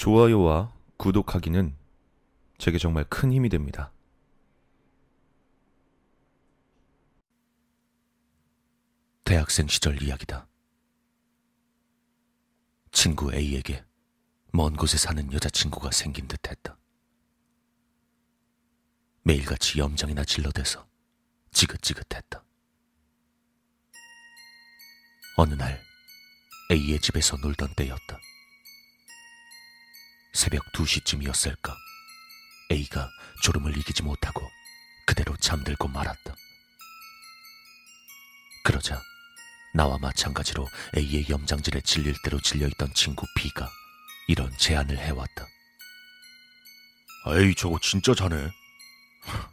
좋아요와 구독하기는 제게 정말 큰 힘이 됩니다. 대학생 시절 이야기다. 친구 A에게 먼 곳에 사는 여자친구가 생긴 듯 했다. 매일같이 염장이나 질러대서 지긋지긋했다. 어느 날 A의 집에서 놀던 때였다. 새벽 2시쯤이었을까. A가 졸음을 이기지 못하고 그대로 잠들고 말았다. 그러자 나와 마찬가지로 A의 염장질에 질릴 대로 질려있던 친구 B가 이런 제안을 해왔다. 에이, 저거 진짜 자네.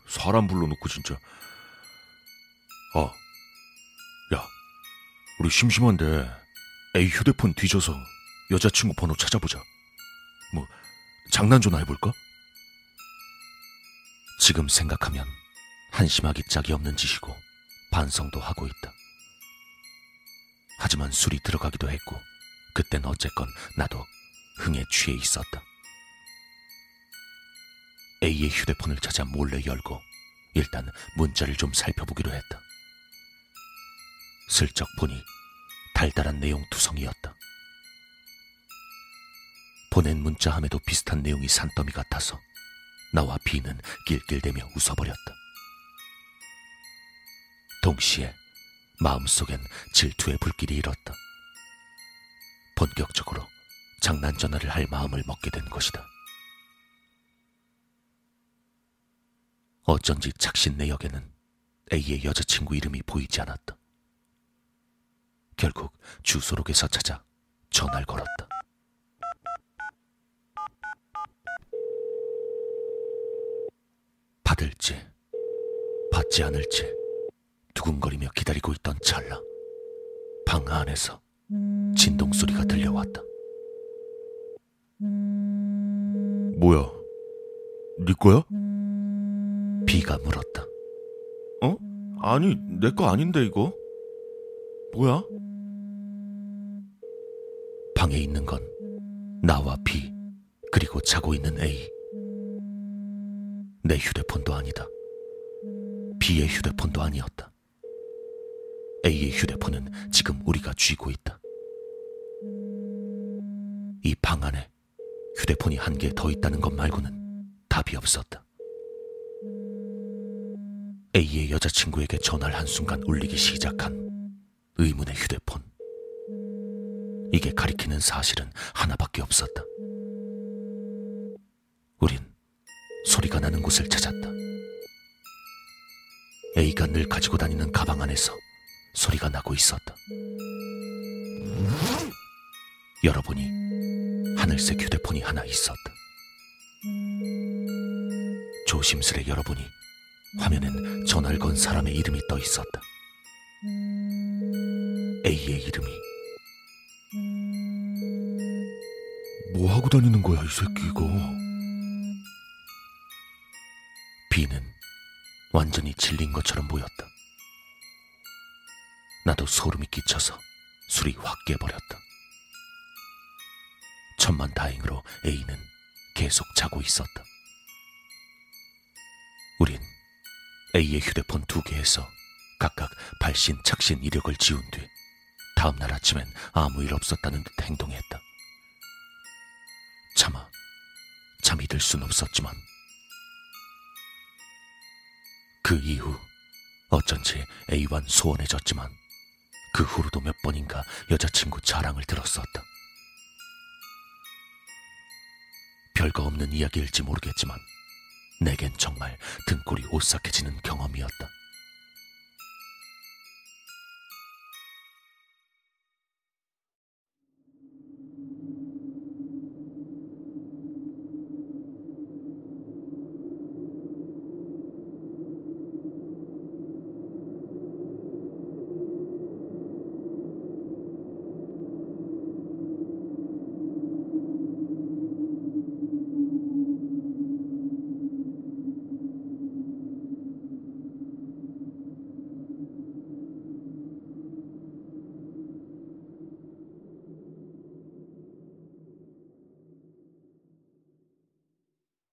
사람 불러놓고 진짜. 아, 야, 우리 심심한데 A 휴대폰 뒤져서 여자친구 번호 찾아보자. 뭐, 장난 좀 해볼까? 지금 생각하면 한심하기 짝이 없는 짓이고 반성도 하고 있다. 하지만 술이 들어가기도 했고 그땐 어쨌건 나도 흥에 취해 있었다. A의 휴대폰을 찾아 몰래 열고 일단 문자를 좀 살펴보기로 했다. 슬쩍 보니 달달한 내용 투성이었다. 보낸 문자함에도 비슷한 내용이 산더미 같아서 나와 B는 낄낄대며 웃어버렸다. 동시에 마음속엔 질투의 불길이 일었다. 본격적으로 장난 전화를 할 마음을 먹게 된 것이다. 어쩐지 착신 내역에는 A의 여자친구 이름이 보이지 않았다. 결국 주소록에서 찾아 전화를 걸었다. 받을지 받지 않을지 두근거리며 기다리고 있던 찰나 방 안에서 진동 소리가 들려왔다. 뭐야? 네 거야? 비가 물었다. 어? 아니, 내 거 아닌데, 이거? 뭐야? 방에 있는 건 나와 B 그리고 자고 있는 A. 내 휴대폰도 아니다. B의 휴대폰도 아니었다. A의 휴대폰은 지금 우리가 쥐고 있다. 이 방 안에 휴대폰이 한 개 더 있다는 것 말고는 답이 없었다. A의 여자친구에게 전화를 한 순간 울리기 시작한 의문의 휴대폰. 이게 가리키는 사실은 하나밖에 없었다. 우린 소리가 나는 곳을 찾았다. A가 늘 가지고 다니는 가방 안에서 소리가 나고 있었다. 열어보니 하늘색 휴대폰이 하나 있었다. 조심스레 열어보니 화면엔 전화를 건 사람의 이름이 떠 있었다. A의 이름이 뭐 하고 다니는 거야, 이 새끼, 이 완전히 질린 것처럼 보였다. 나도 소름이 끼쳐서 술이 확 깨버렸다. 천만 다행으로 A는 계속 자고 있었다. 우린 A의 휴대폰 두 개에서 각각 발신, 착신 이력을 지운 뒤 다음 날 아침엔 아무 일 없었다는 듯 행동했다. 차마 잠이 들 순 없었지만 그 이후 어쩐지 A와는 소원해졌지만 그 후로도 몇 번인가 여자친구 자랑을 들었었다. 별거 없는 이야기일지 모르겠지만 내겐 정말 등골이 오싹해지는 경험이었다.